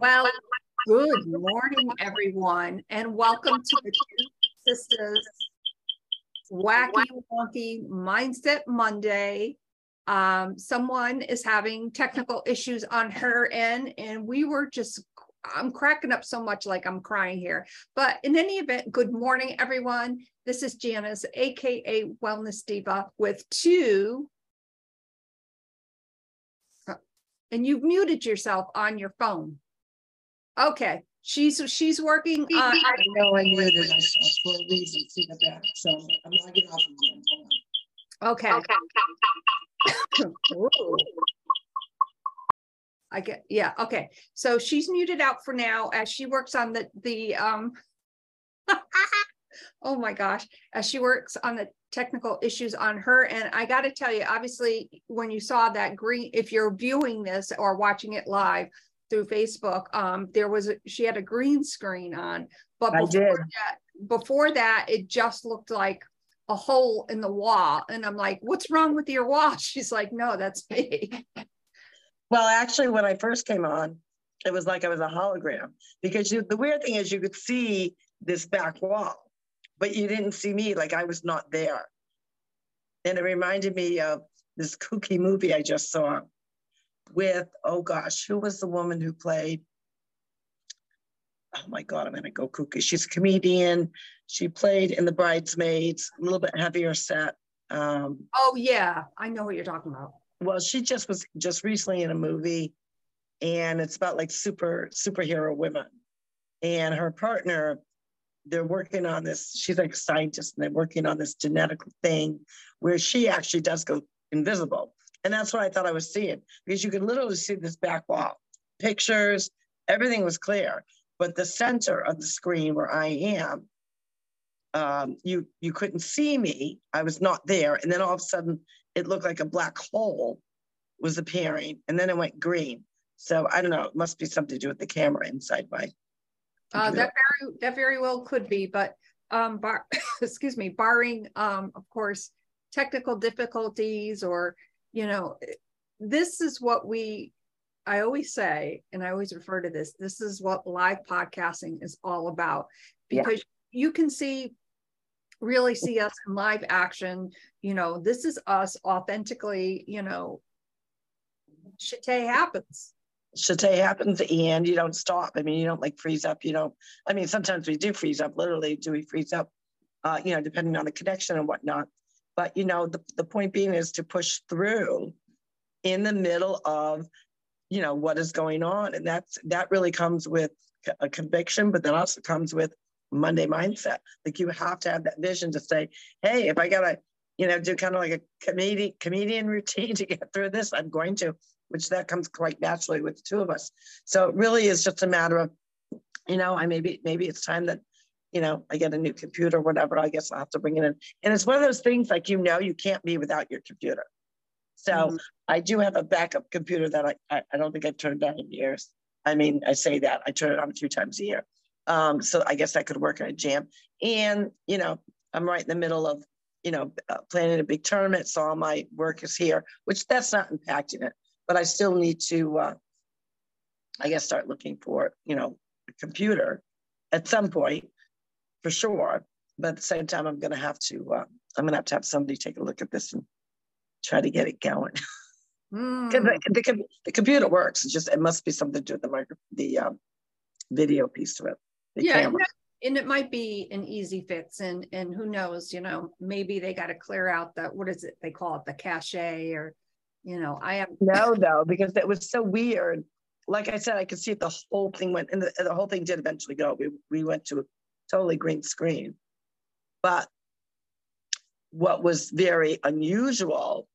Well, good morning, everyone, and welcome to the Two Sisters Wacky Wonky Mindset Monday. Um, someone is having technical issues on her end, and we were just I'm cracking up so much like I'm crying here. But in any event, good morning, everyone. This is Janice, aka Wellness Diva, with two and you've muted yourself on your phone. Okay, she's she's working on. I know I muted myself for a reason. See the back, so I'm logging off again. Okay. I get yeah okay. So she's muted out for now as she works on the the um. Oh my gosh, as she works on the technical issues on her. And I got to tell you, obviously, when you saw that green, if you're viewing this or watching it live through Facebook, um, there was a, she had a green screen on, but before that, before that, it just looked like a hole in the wall. And I'm like, what's wrong with your wall? She's like, no, that's me. Well, actually, when I first came on, it was like I was a hologram because you, the weird thing is you could see this back wall, but you didn't see me like I was not there. And it reminded me of this kooky movie I just saw with, oh gosh, who was the woman who played? Oh my God, I'm gonna go kooky. She's a comedian. She played in The Bridesmaids, a little bit heavier set. Um, oh yeah, I know what you're talking about. well, she just was just recently in a movie, and it's about like super superhero women, and her partner, they're working on this. She's like a scientist, and they're working on this genetic thing where she actually does go invisible, and that's what I thought I was seeing because you could literally see this back wall, pictures, everything was clear, but the center of the screen where I am. Um, you you couldn't see me. I was not there, and then all of a sudden it looked like a black hole was appearing and then it went green. So I don't know, it must be something to do with the camera inside my Uh, that very that very well could be, but um, bar, excuse me, barring um, of course, technical difficulties or you know, this is what we. I always say, and I always refer to this. This is what live podcasting is all about, Yeah. because you can see, really see us in live action. You know, this is us authentically. You know, shit happens. Shite happens and you don't stop. I mean, you don't like freeze up. You don't, I mean, sometimes we do freeze up, literally, do we freeze up, uh, you know, depending on the connection and whatnot. But, you know, the, the point being is to push through in the middle of, you know, what is going on. And that's, that really comes with a conviction, but that also comes with Monday mindset. Like you have to have that vision to say, hey, if I gotta, you know, do kind of like a comedian comedian routine to get through this, I'm going to, which that comes quite naturally with the two of us. So it really is just a matter of, you know, I maybe maybe it's time that, you know, I get a new computer, whatever. I guess I'll have to bring it in. And it's one of those things like you know you can't be without your computer. So Mhm. I do have a backup computer that I, I I don't think I've turned on in years. I mean, I say that I turn it on two times a year. Um, so I guess that could work in a jam. And you know, I'm right in the middle of you know uh, planning a big tournament, so all my work is here, which that's not impacting it. But I still need to, uh, I guess, start looking for you know a computer at some point for sure. But at the same time, I'm going to have to uh, I'm going to have to have somebody take a look at this and try to get it going. 'Cause the, the, the computer works. It's just it must be something to do with the micro the um, video piece to it. The yeah camera. and it might be an easy fix and and who knows you know maybe they got to clear out the what is it they call it the cache or you know i have No, though, because it was so weird. Like I said, I could see the whole thing went, and the, the whole thing did eventually go. We we went to a totally green screen, but what was very unusual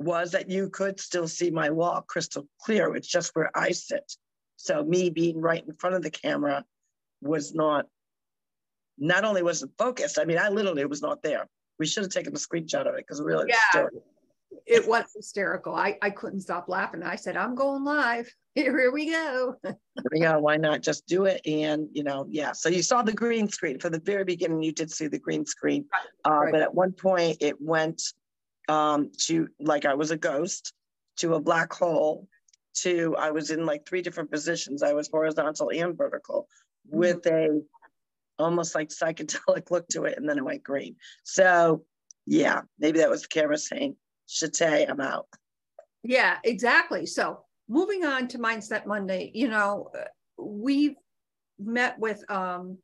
was that you could still see my wall crystal clear. It's just where I sit. So me being right in front of the camera was not. Not only wasn't focused, I mean, I literally was not there. We should have taken a screenshot of it because really, it was Yeah. It was hysterical i i couldn't stop laughing i said i'm going live here, here we go yeah, why not just do it? And you know, yeah. So you saw the green screen for the very beginning. You did see the green screen, uh, right. but at one point it went um, to like I was a ghost to a black hole to I was in like three different positions. I was horizontal and vertical mm-hmm. with a almost like psychedelic look to it, and then it went green. So yeah, maybe that was the camera saying, Shate, I'm out. Yeah, exactly. So moving on to Mindset Monday, you know, we've met with um,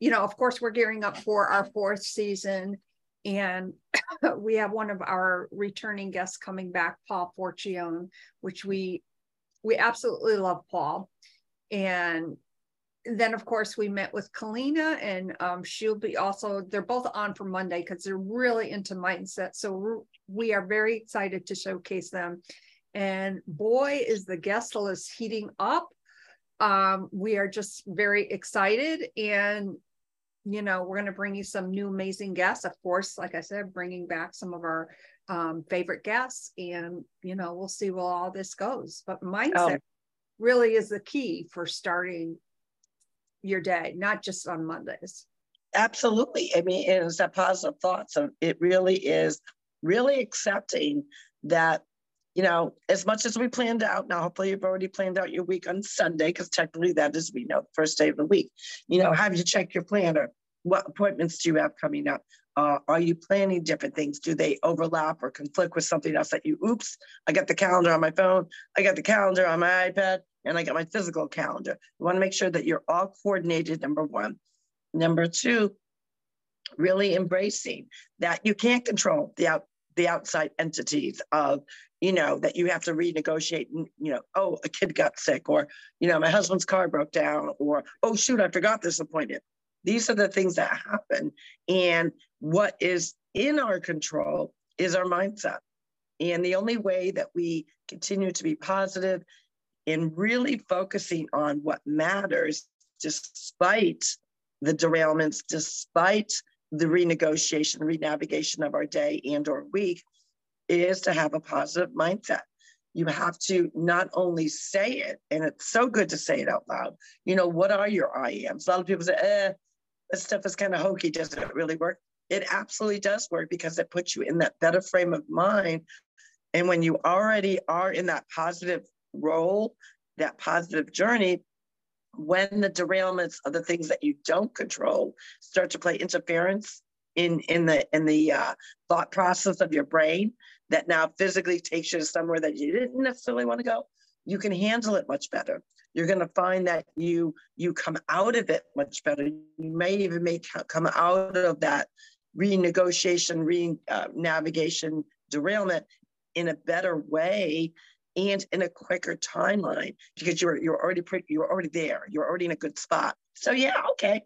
you know, of course, we're gearing up for our fourth season. And we have one of our returning guests coming back, Paul Forcione, which we we absolutely love Paul. And then of course we met with Kalina and um, she'll be also they're both on for Monday because they're really into mindset. So we are very excited to showcase them. And boy, is the guest list heating up. Um, we are just very excited and you know, we're going to bring you some new amazing guests. Of course, like I said, bringing back some of our um, favorite guests, and you know, we'll see where all this goes. But mindset oh. really is the key for starting your day, not just on Mondays. Absolutely. I mean, it's that positive thought. So it really is really accepting that you know, as much as we planned out, now hopefully you've already planned out your week on Sunday, because technically that is, we know, the first day of the week. You know, have you check your planner? What appointments do you have coming up? Uh, are you planning different things? Do they overlap or conflict with something else that you, oops, I got the calendar on my phone, I got the calendar on my iPad, and I got my physical calendar. You want to make sure that you're all coordinated, number one. Number two, really embracing that you can't control the out the outside entities of you know, that you have to renegotiate, and, you know, oh, a kid got sick, or, you know, my husband's car broke down, or, oh, shoot, I forgot this appointment. These are the things that happen. And what is in our control is our mindset. And the only way that we continue to be positive in really focusing on what matters, despite the derailments, despite the renegotiation, renavigation of our day and or week, is to have a positive mindset. You have to not only say it, and it's so good to say it out loud. You know, what are your I ams? A lot of people say, eh, this stuff is kind of hokey. Does it really work? It absolutely does work because it puts you in that better frame of mind. And when you already are in that positive role, that positive journey, when the derailments of the things that you don't control start to play interference in in the in the uh, thought process of your brain that now physically takes you to somewhere that you didn't necessarily want to go you can handle it much better you're going to find that you you come out of it much better you may even make come out of that renegotiation re uh, navigation derailment in a better way and in a quicker timeline because you're you're already pretty, you're already there you're already in a good spot so yeah okay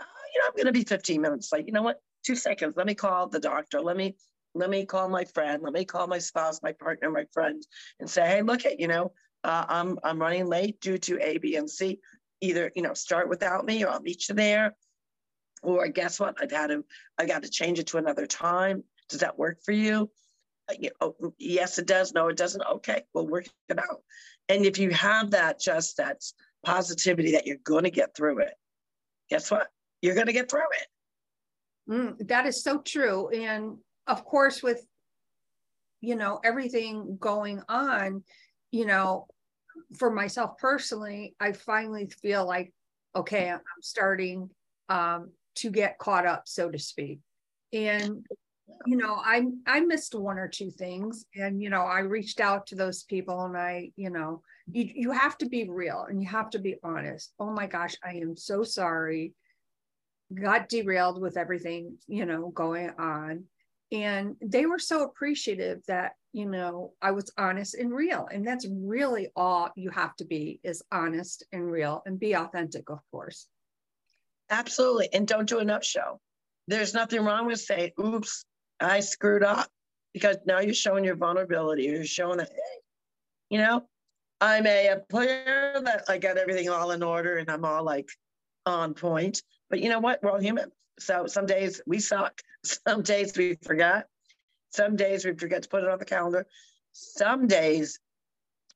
uh, you know i'm going to be 15 minutes late you know what two seconds. Let me call the doctor. Let me let me call my friend. Let me call my spouse, my partner, my friend, and say, hey, look at you know, uh, I'm I'm running late due to A, B, and C. Either you know, start without me, or I'll meet you there. Or guess what? I've had to I got to change it to another time. Does that work for you? Uh, you oh, yes, it does. No, it doesn't. Okay, we'll work it out. And if you have that, just that positivity that you're going to get through it, guess what? You're going to get through it. Mm, that is so true. And of course, with you know everything going on, you know, for myself personally, I finally feel like okay, I'm starting um, to get caught up, so to speak. And you know, I I missed one or two things, and you know, I reached out to those people, and I, you know, you you have to be real and you have to be honest. Oh my gosh, I am so sorry got derailed with everything, you know, going on. And they were so appreciative that, you know, I was honest and real. And that's really all you have to be is honest and real and be authentic, of course. Absolutely. And don't do enough show. There's nothing wrong with saying, oops, I screwed up. Because now you're showing your vulnerability. You're showing that, hey, you know, I'm a, player that I got everything all in order and I'm all like on point. But you know what? We're all human. So some days we suck. Some days we forgot. Some days we forget to put it on the calendar. Some days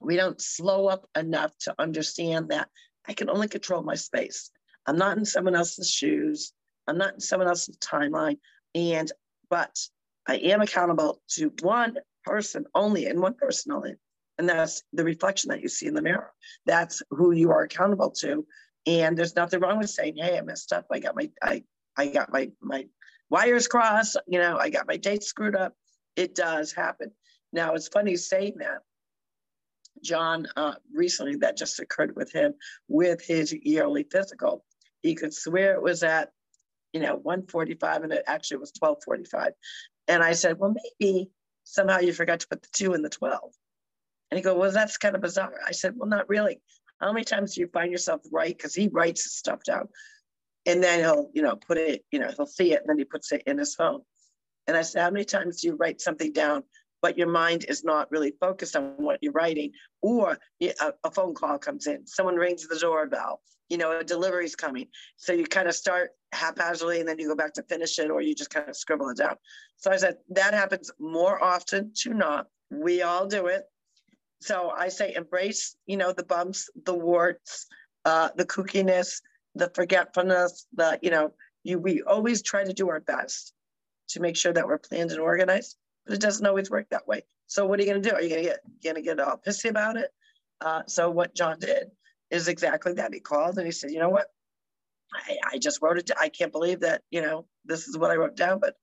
we don't slow up enough to understand that I can only control my space. I'm not in someone else's shoes. I'm not in someone else's timeline. And, but I am accountable to one person only and one person only. And that's the reflection that you see in the mirror. That's who you are accountable to. And there's nothing wrong with saying, hey, I messed up. I got my I I got my my wires crossed, you know, I got my dates screwed up. It does happen. Now it's funny saying that. John uh, recently that just occurred with him with his yearly physical. He could swear it was at, you know, 145 and it actually was 1245. And I said, well, maybe somehow you forgot to put the two in the 12. And he goes, well, that's kind of bizarre. I said, well, not really. How many times do you find yourself right? Because he writes stuff down. And then he'll, you know, put it, you know, he'll see it and then he puts it in his phone. And I said, how many times do you write something down, but your mind is not really focused on what you're writing? Or a phone call comes in, someone rings the doorbell, you know, a delivery's coming. So you kind of start haphazardly and then you go back to finish it or you just kind of scribble it down. So I said, that happens more often to not. We all do it. So I say embrace, you know, the bumps, the warts, uh, the kookiness, the forgetfulness, the, you know, you we always try to do our best to make sure that we're planned and organized, but it doesn't always work that way. So what are you gonna do? Are you gonna get gonna get all pissy about it? Uh, so what John did is exactly that. He called and he said, you know what? I, I just wrote it. I can't believe that, you know, this is what I wrote down, but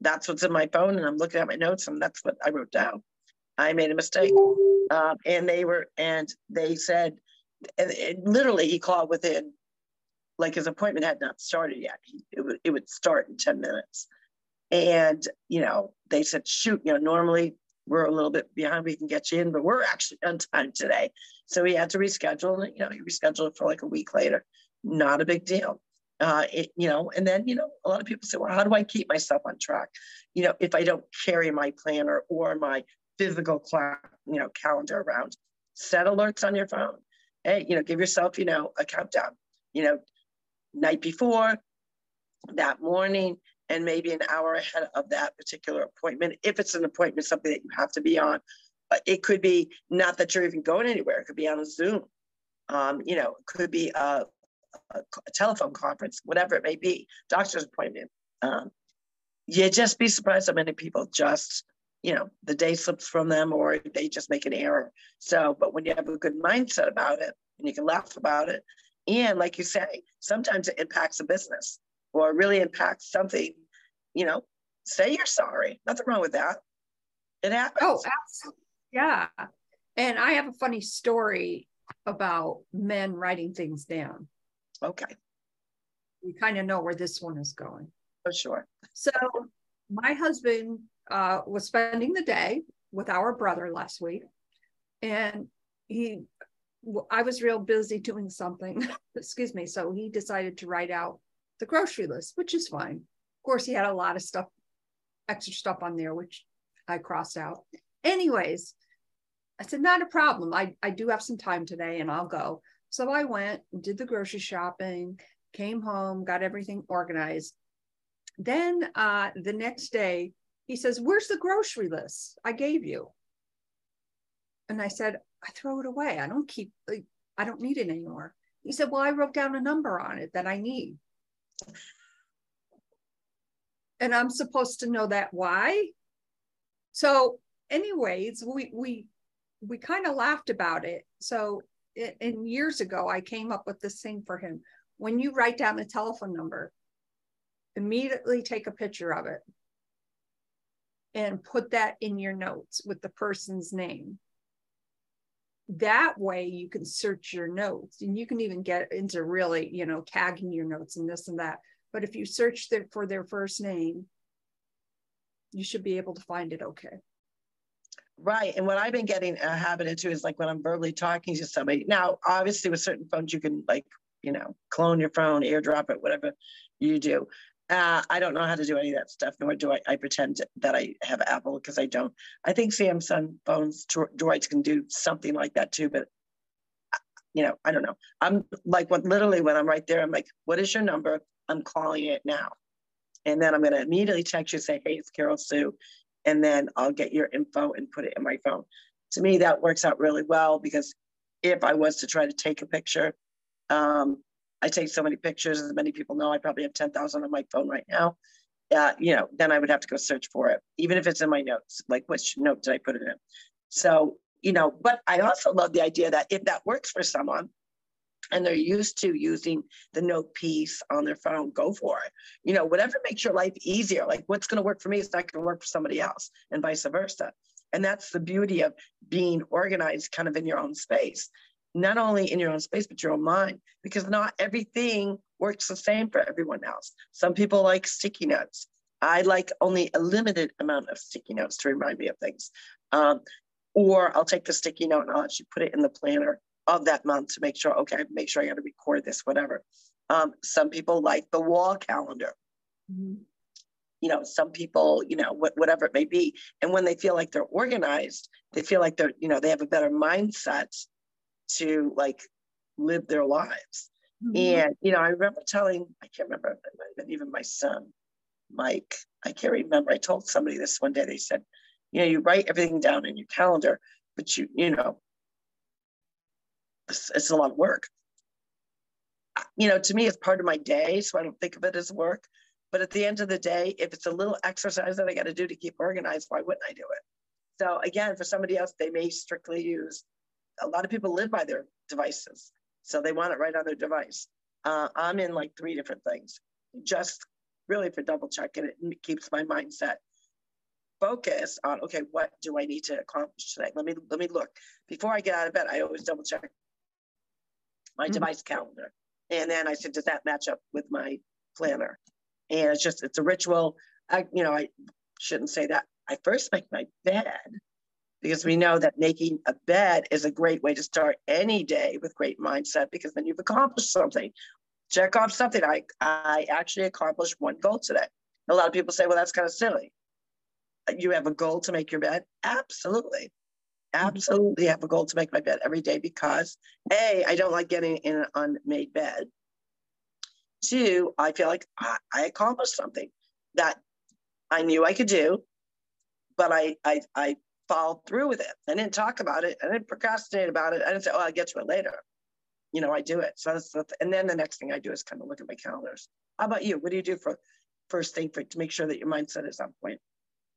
that's what's in my phone. And I'm looking at my notes and that's what I wrote down. I made a mistake. Um, and they were, and they said, and, and literally he called within, like his appointment had not started yet. He, it, would, it would start in 10 minutes. And, you know, they said, shoot, you know, normally we're a little bit behind, we can get you in, but we're actually on time today. So he had to reschedule, and, you know, he rescheduled for like a week later. Not a big deal. Uh, it, you know, and then, you know, a lot of people say, well, how do I keep myself on track? You know, if I don't carry my planner or my physical clock, you know, calendar around. Set alerts on your phone. Hey, you know, give yourself, you know, a countdown. You know, night before, that morning, and maybe an hour ahead of that particular appointment. If it's an appointment, something that you have to be on, it could be not that you're even going anywhere. It could be on a Zoom. Um, you know, it could be a, a, telephone conference, whatever it may be, doctor's appointment. Um, you just be surprised how many people just you know, the day slips from them or they just make an error. So, but when you have a good mindset about it and you can laugh about it, and like you say, sometimes it impacts a business or really impacts something, you know, say you're sorry. Nothing wrong with that. It happens. Oh, absolutely. Yeah. And I have a funny story about men writing things down. Okay. We kind of know where this one is going. For sure. So my husband uh, was spending the day with our brother last week, and he, I was real busy doing something. excuse me. So he decided to write out the grocery list, which is fine. Of course, he had a lot of stuff, extra stuff on there, which I crossed out. Anyways, I said, not a problem. I, I do have some time today and I'll go. So I went and did the grocery shopping, came home, got everything organized. Then uh, the next day, he says, Where's the grocery list I gave you? And I said, I throw it away. I don't keep, I don't need it anymore. He said, Well, I wrote down a number on it that I need. And I'm supposed to know that why? So, anyways, we we we kind of laughed about it. So, in years ago, I came up with this thing for him. When you write down a telephone number, immediately take a picture of it and put that in your notes with the person's name. That way you can search your notes and you can even get into really, you know, tagging your notes and this and that. But if you search their, for their first name, you should be able to find it okay. Right. And what I've been getting a habit into is like when I'm verbally talking to somebody. Now, obviously, with certain phones, you can like, you know, clone your phone, airdrop it, whatever you do. Uh, I don't know how to do any of that stuff, nor do I, I pretend that I have Apple because I don't. I think Samsung phones, droids can do something like that too, but you know, I don't know. I'm like, what literally when I'm right there, I'm like, what is your number? I'm calling it now. And then I'm going to immediately text you, say, hey, it's Carol Sue. And then I'll get your info and put it in my phone. To me, that works out really well because if I was to try to take a picture, um, I take so many pictures, as many people know, I probably have 10,000 on my phone right now. Uh, you know, then I would have to go search for it, even if it's in my notes, like which note did I put it in? So you know, but I also love the idea that if that works for someone, and they're used to using the note piece on their phone, go for it. You know, whatever makes your life easier. Like what's going to work for me is not going to work for somebody else, and vice versa. And that's the beauty of being organized kind of in your own space, not only in your own space, but your own mind, because not everything works the same for everyone else. Some people like sticky notes. I like only a limited amount of sticky notes to remind me of things. Um, or I'll take the sticky note and I'll actually put it in the planner of that month to make sure, okay, make sure I got to record this, whatever. Um, some people like the wall calendar. Mm-hmm. You know, some people, you know, wh- whatever it may be. And when they feel like they're organized, they feel like they're, you know, they have a better mindset to like live their lives. Mm-hmm. And, you know, I remember telling, I can't remember, it might have been even my son, Mike, I can't remember. I told somebody this one day. They said, you know, you write everything down in your calendar, but you, you know, it's, it's a lot of work. You know, to me, it's part of my day, so I don't think of it as work. But at the end of the day, if it's a little exercise that I got to do to keep organized, why wouldn't I do it? So again, for somebody else, they may strictly use. A lot of people live by their devices, so they want it right on their device. Uh, I'm in like three different things, just really for double check, and it keeps my mindset focused on okay, what do I need to accomplish today? Let me let me look before I get out of bed. I always double check my mm-hmm. device calendar. And then I said, does that match up with my planner? And it's just, it's a ritual. I, you know, I shouldn't say that. I first make my bed because we know that making a bed is a great way to start any day with great mindset because then you've accomplished something. Check off something. I, I actually accomplished one goal today. A lot of people say, well, that's kind of silly. Uh, you have a goal to make your bed? Absolutely. Absolutely have a goal to make my bed every day because A, I don't like getting in an unmade bed. Two, I feel like I, I accomplished something that I knew I could do, but I, I, I followed through with it. I didn't talk about it. I didn't procrastinate about it. I didn't say, oh, I'll get to it later. You know, I do it. So that's the, th- and then the next thing I do is kind of look at my calendars. How about you? What do you do for first thing for to make sure that your mindset is on point?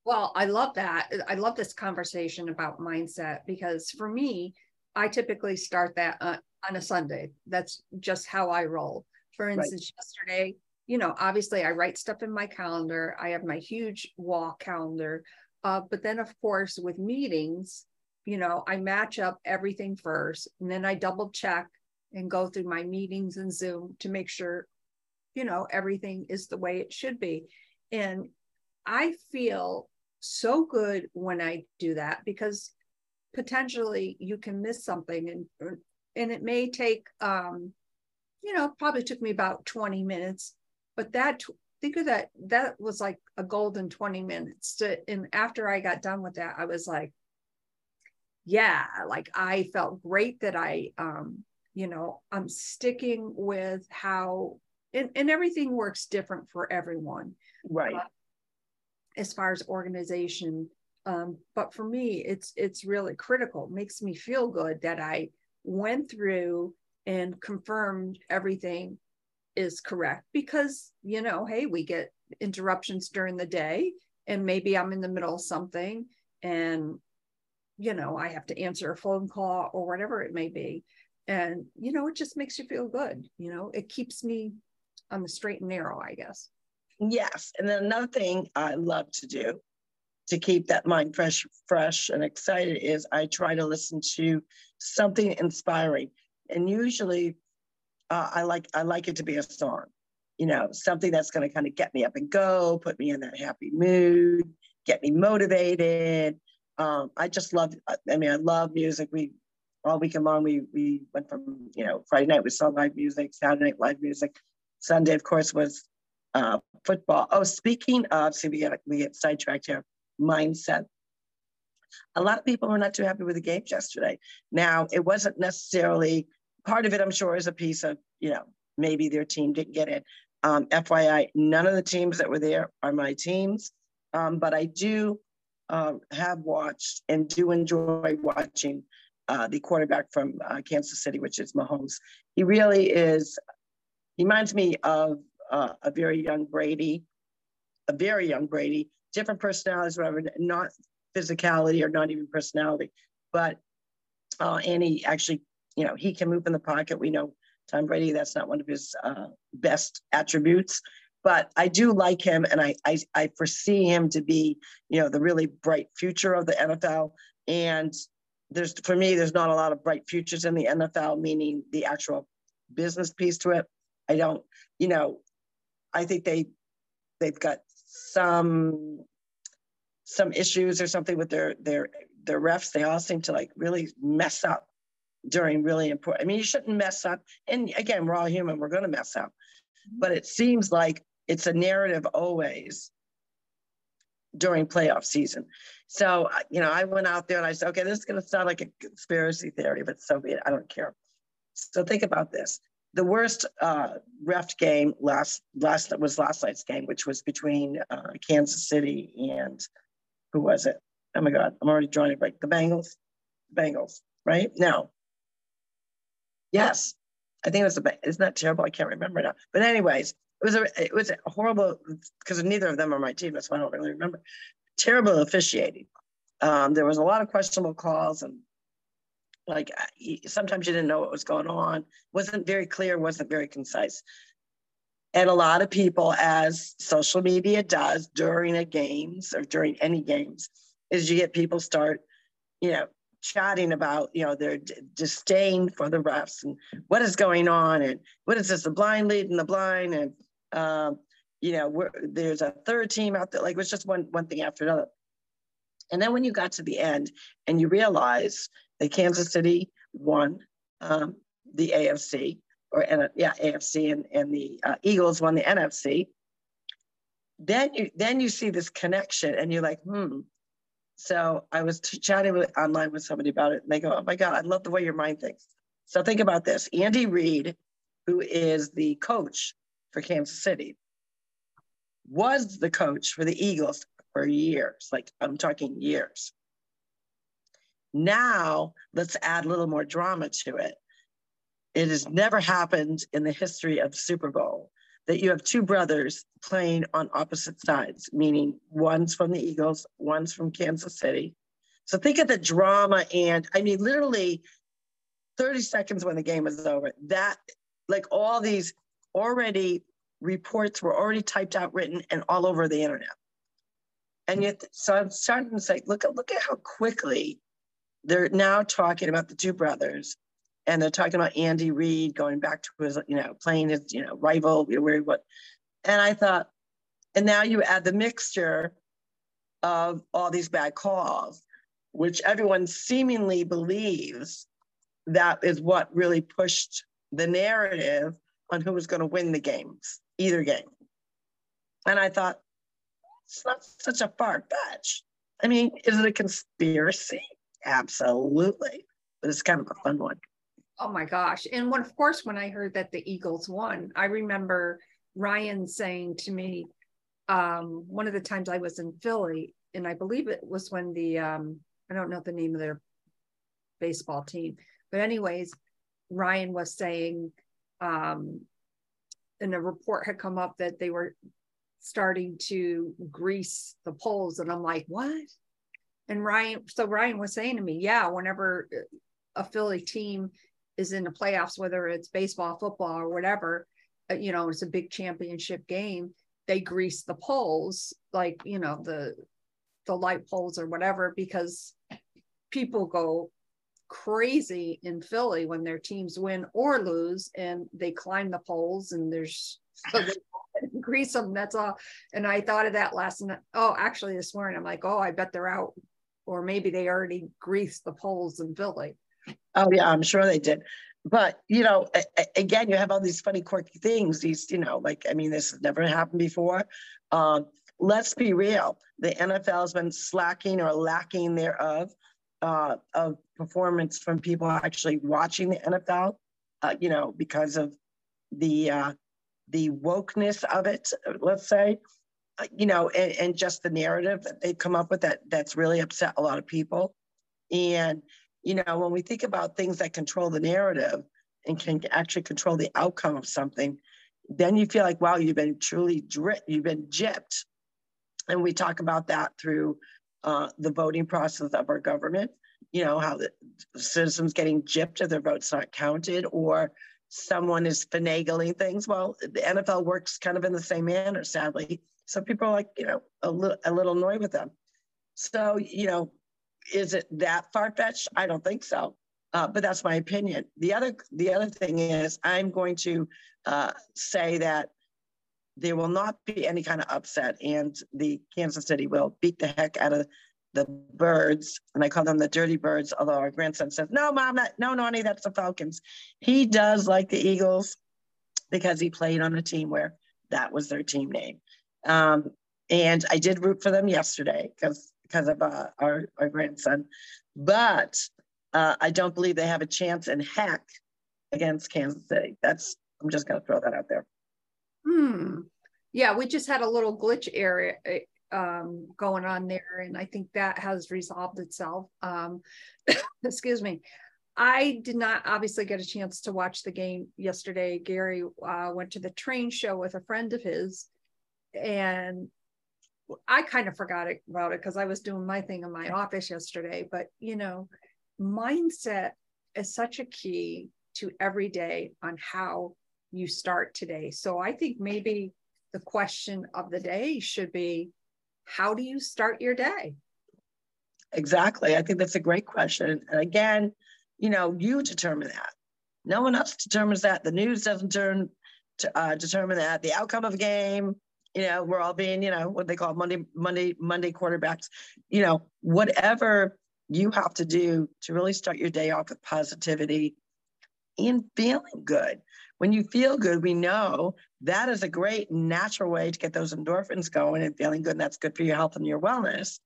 Well, I love that. I love this conversation about mindset because for me, I typically start that uh, on a Sunday. That's just how I roll. For instance, right. yesterday, you know, obviously I write stuff in my calendar. I have my huge wall calendar. Uh, but then, of course, with meetings, you know, I match up everything first and then I double check and go through my meetings and Zoom to make sure, you know, everything is the way it should be. And I feel so good when I do that because potentially you can miss something and and it may take um you know probably took me about 20 minutes but that think of that that was like a golden 20 minutes to and after I got done with that I was like yeah like I felt great that I um you know I'm sticking with how and, and everything works different for everyone right as far as organization. Um, but for me, it's it's really critical. It makes me feel good that I went through and confirmed everything is correct because you know, hey, we get interruptions during the day, and maybe I'm in the middle of something, and you know, I have to answer a phone call or whatever it may be. And, you know, it just makes you feel good. You know, it keeps me on the straight and narrow, I guess. Yes. And then another thing I love to do to keep that mind fresh, fresh and excited is I try to listen to something inspiring. And usually uh, I like I like it to be a song, you know, something that's going to kind of get me up and go, put me in that happy mood, get me motivated. Um, I just love. I mean, I love music. We all weekend long we we went from you know Friday night we saw live music, Saturday night live music, Sunday of course was uh, football. Oh, speaking of, see, we get, we get sidetracked here, mindset. A lot of people were not too happy with the games yesterday. Now, it wasn't necessarily, part of it, I'm sure, is a piece of, you know, maybe their team didn't get it. Um, FYI, none of the teams that were there are my teams, um, but I do um, have watched and do enjoy watching uh, the quarterback from uh, Kansas City, which is Mahomes. He really is, he reminds me of uh, a very young Brady, a very young Brady, different personalities, whatever, not physicality or not even personality, but Uh, and he actually, you know, he can move in the pocket. We know Tom Brady, that's not one of his uh, best attributes. But I do like him, and I, I I foresee him to be, you know, the really bright future of the NFL. And there's for me, there's not a lot of bright futures in the NFL, meaning the actual business piece to it. I don't, you know, I think they they've got some some issues or something with their their their refs. They all seem to like really mess up during really important. I mean, you shouldn't mess up. And again, we're all human. We're going to mess up. Mm-hmm. But it seems like it's a narrative always during playoff season. So, you know, I went out there and I said, okay, this is going to sound like a conspiracy theory, but so be it. I don't care. So think about this. The worst uh, ref game last last that was last night's game, which was between uh, Kansas City and who was it? Oh my God, I'm already drawing a break. The Bengals, Bengals, right? Now, yes, I think it was the. Isn't terrible? I can't remember now. But anyways, it was a it was a horrible because neither of them are my team. That's why I don't really remember. Terrible officiating. Um, there was a lot of questionable calls and like sometimes you didn't know what was going on. wasn't very clear. wasn't very concise. And a lot of people, as social media does during a games or during any games, is you get people start, you know, chatting about, you know, their disdain for the refs and what is going on and what is this, the blind leading the blind and, um, you know, there's a third team out there. Like it was just one one thing after another. And then when you got to the end and you realize that Kansas City won um, the AFC, or yeah, AFC, and, and the uh, Eagles won the NFC. Then you then you see this connection, and you're like, hmm, so I was chatting with, online with somebody about it, and they go, "Oh my God, I love the way your mind thinks." So think about this: Andy Reid, who is the coach for Kansas City, was the coach for the Eagles for years. Like I'm talking years. Now let's add a little more drama to it. It has never happened in the history of the Super Bowl that you have two brothers playing on opposite sides, meaning one's from the Eagles, one's from Kansas City. So think of the drama. And I mean, literally 30 seconds when the game is over, that like all these already reports were already typed out, written, and all over the internet. And yet, so I'm starting to say, look at look at how quickly they're now talking about the two brothers and they're talking about Andy Reid going back to his, you know, playing his, you know, rival, where what. And I thought, and now you add the mixture of all these bad calls, which everyone seemingly believes that is what really pushed the narrative on who was going to win the games, either game. And I thought, it's not such a far fetch. I mean, is it a conspiracy? Absolutely. But it's kind of a fun one. Oh my gosh. And when, of course, when I heard that the Eagles won, I remember Ryan saying to me, um, one of the times I was in Philly, and I believe it was when the, um, I don't know the name of their baseball team, but anyways, Ryan was saying, um, and a report had come up that they were starting to grease the poles. And I'm like, what? And Ryan, so Ryan was saying to me, yeah, whenever a Philly team is in the playoffs, whether it's baseball, football, or whatever, uh, you know, it's a big championship game. They grease the poles, like you know the the light poles or whatever, because people go crazy in Philly when their teams win or lose, and they climb the poles, and there's so grease them. That's all. And I thought of that last night. Oh, actually, this morning, I'm like, oh, I bet they're out, or maybe they already greased the poles in Philly. Oh yeah, I'm sure they did. But you know, again, you have all these funny, quirky things. These, you know, like I mean, this has never happened before. Um, let's be real. The NFL has been slacking or lacking thereof uh, of performance from people actually watching the NFL. Uh, you know, because of the uh, the wokeness of it. Let's say, uh, you know, and, and just the narrative that they come up with that that's really upset a lot of people. And you know, when we think about things that control the narrative and can actually control the outcome of something, then you feel like, wow, you've been truly dripped, you've been gypped. And we talk about that through uh, the voting process of our government. you know, how the citizens getting gypped if their vote's not counted or someone is finagling things. Well, the NFL works kind of in the same manner, sadly. So people are like, you know, a a little annoyed with them. So, you know, is it that far fetched? I don't think so. Uh, but that's my opinion. The other, the other thing is, I'm going to uh, say that there will not be any kind of upset, and the Kansas City will beat the heck out of the birds, and I call them the dirty birds. Although our grandson says, "No, mom, not, no, Nani, that's the Falcons." He does like the Eagles because he played on a team where that was their team name. Um, and I did root for them yesterday because because of uh, our our grandson, but uh, I don't believe they have a chance in heck against Kansas City. That's I'm just going to throw that out there. Hmm. Yeah, we just had a little glitch area eh, um, going on there, and I think that has resolved itself. Um, excuse me. I did not obviously get a chance to watch the game yesterday. Gary uh, went to the train show with a friend of his, and I kind of forgot it, about it because I was doing my thing in my office yesterday. But you know, mindset is such a key to every day on how you start today. So I think maybe the question of the day should be how do you start your day? Exactly. I think that's a great question. And again, you know, you determine that. No one else determines that. The news doesn't turn to uh, determine that. The outcome of a game, you know, we're all being, you know, what they call Monday, Monday, Monday quarterbacks. You know, whatever you have to do to really start your day off with positivity and feeling good. When you feel good, we know that is a great natural way to get those endorphins going and feeling good. And that's good for your health and your wellness.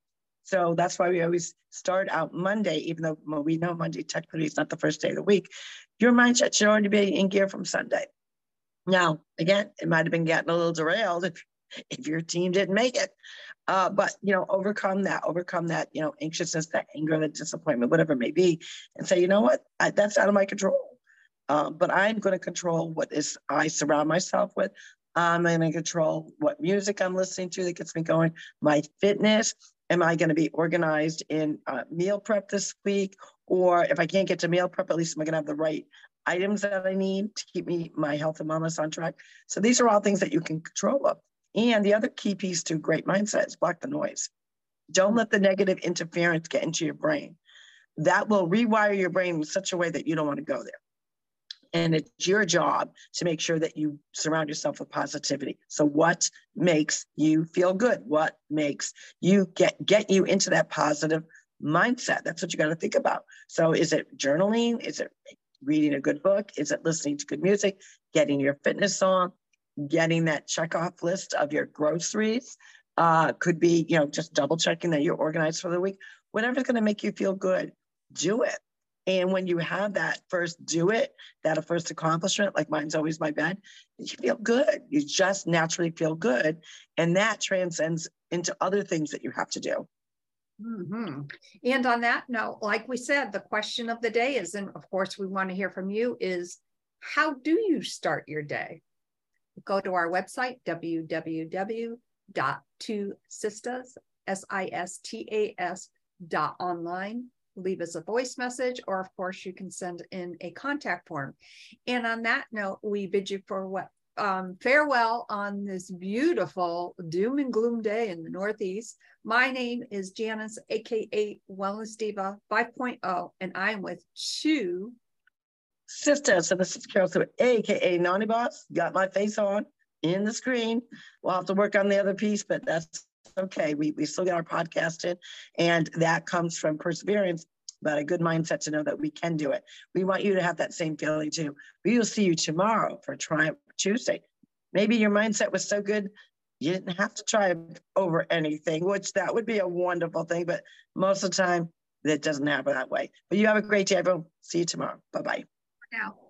So that's why we always start out Monday, even though we know Monday technically is not the first day of the week. Your mindset should already be in gear from Sunday. Now, again, it might have been getting a little derailed if, if your team didn't make it. Uh, but you know, overcome that, overcome that, you know, anxiousness, that anger, that disappointment, whatever it may be, and say, you know what, I, that's out of my control. Um, but I'm going to control what is I surround myself with. I'm going to control what music I'm listening to that gets me going. My fitness. Am I going to be organized in uh, meal prep this week? Or if I can't get to meal prep, at least am I going to have the right items that I need to keep me my health and wellness on track? So these are all things that you can control of. And the other key piece to great mindset is block the noise. Don't let the negative interference get into your brain. That will rewire your brain in such a way that you don't want to go there. And it's your job to make sure that you surround yourself with positivity. So what makes you feel good? What makes you get get you into that positive mindset? That's what you got to think about. So is it journaling? Is it reading a good book? Is it listening to good music? Getting your fitness on? Getting that check off list of your groceries? Uh, could be, you know, just double checking that you're organized for the week. Whatever's going to make you feel good, do it. And when you have that first do it, that first accomplishment, like mine's always my bed, you feel good. You just naturally feel good. And that transcends into other things that you have to do. Mm-hmm. And on that note, like we said, the question of the day is, and of course, we want to hear from you is how do you start your day? Go to our website, www.twosistas, S-I-S-T-A-S dot online leave us a voice message, or of course, you can send in a contact form. And on that note, we bid you for what um, farewell on this beautiful doom and gloom day in the Northeast. My name is Janice, aka Wellness Diva 5.0, and I'm with two sisters. So this is Carol Stewart, aka Nani Boss. Got my face on in the screen. We'll have to work on the other piece, but that's okay. We, we still get our podcast in, and that comes from perseverance, but a good mindset to know that we can do it. We want you to have that same feeling too. We will see you tomorrow for Triumph Tuesday. Maybe your mindset was so good you didn't have to try over anything, which that would be a wonderful thing, but most of the time that doesn't happen that way. But you have a great day, everyone. See you tomorrow. Bye bye. Now.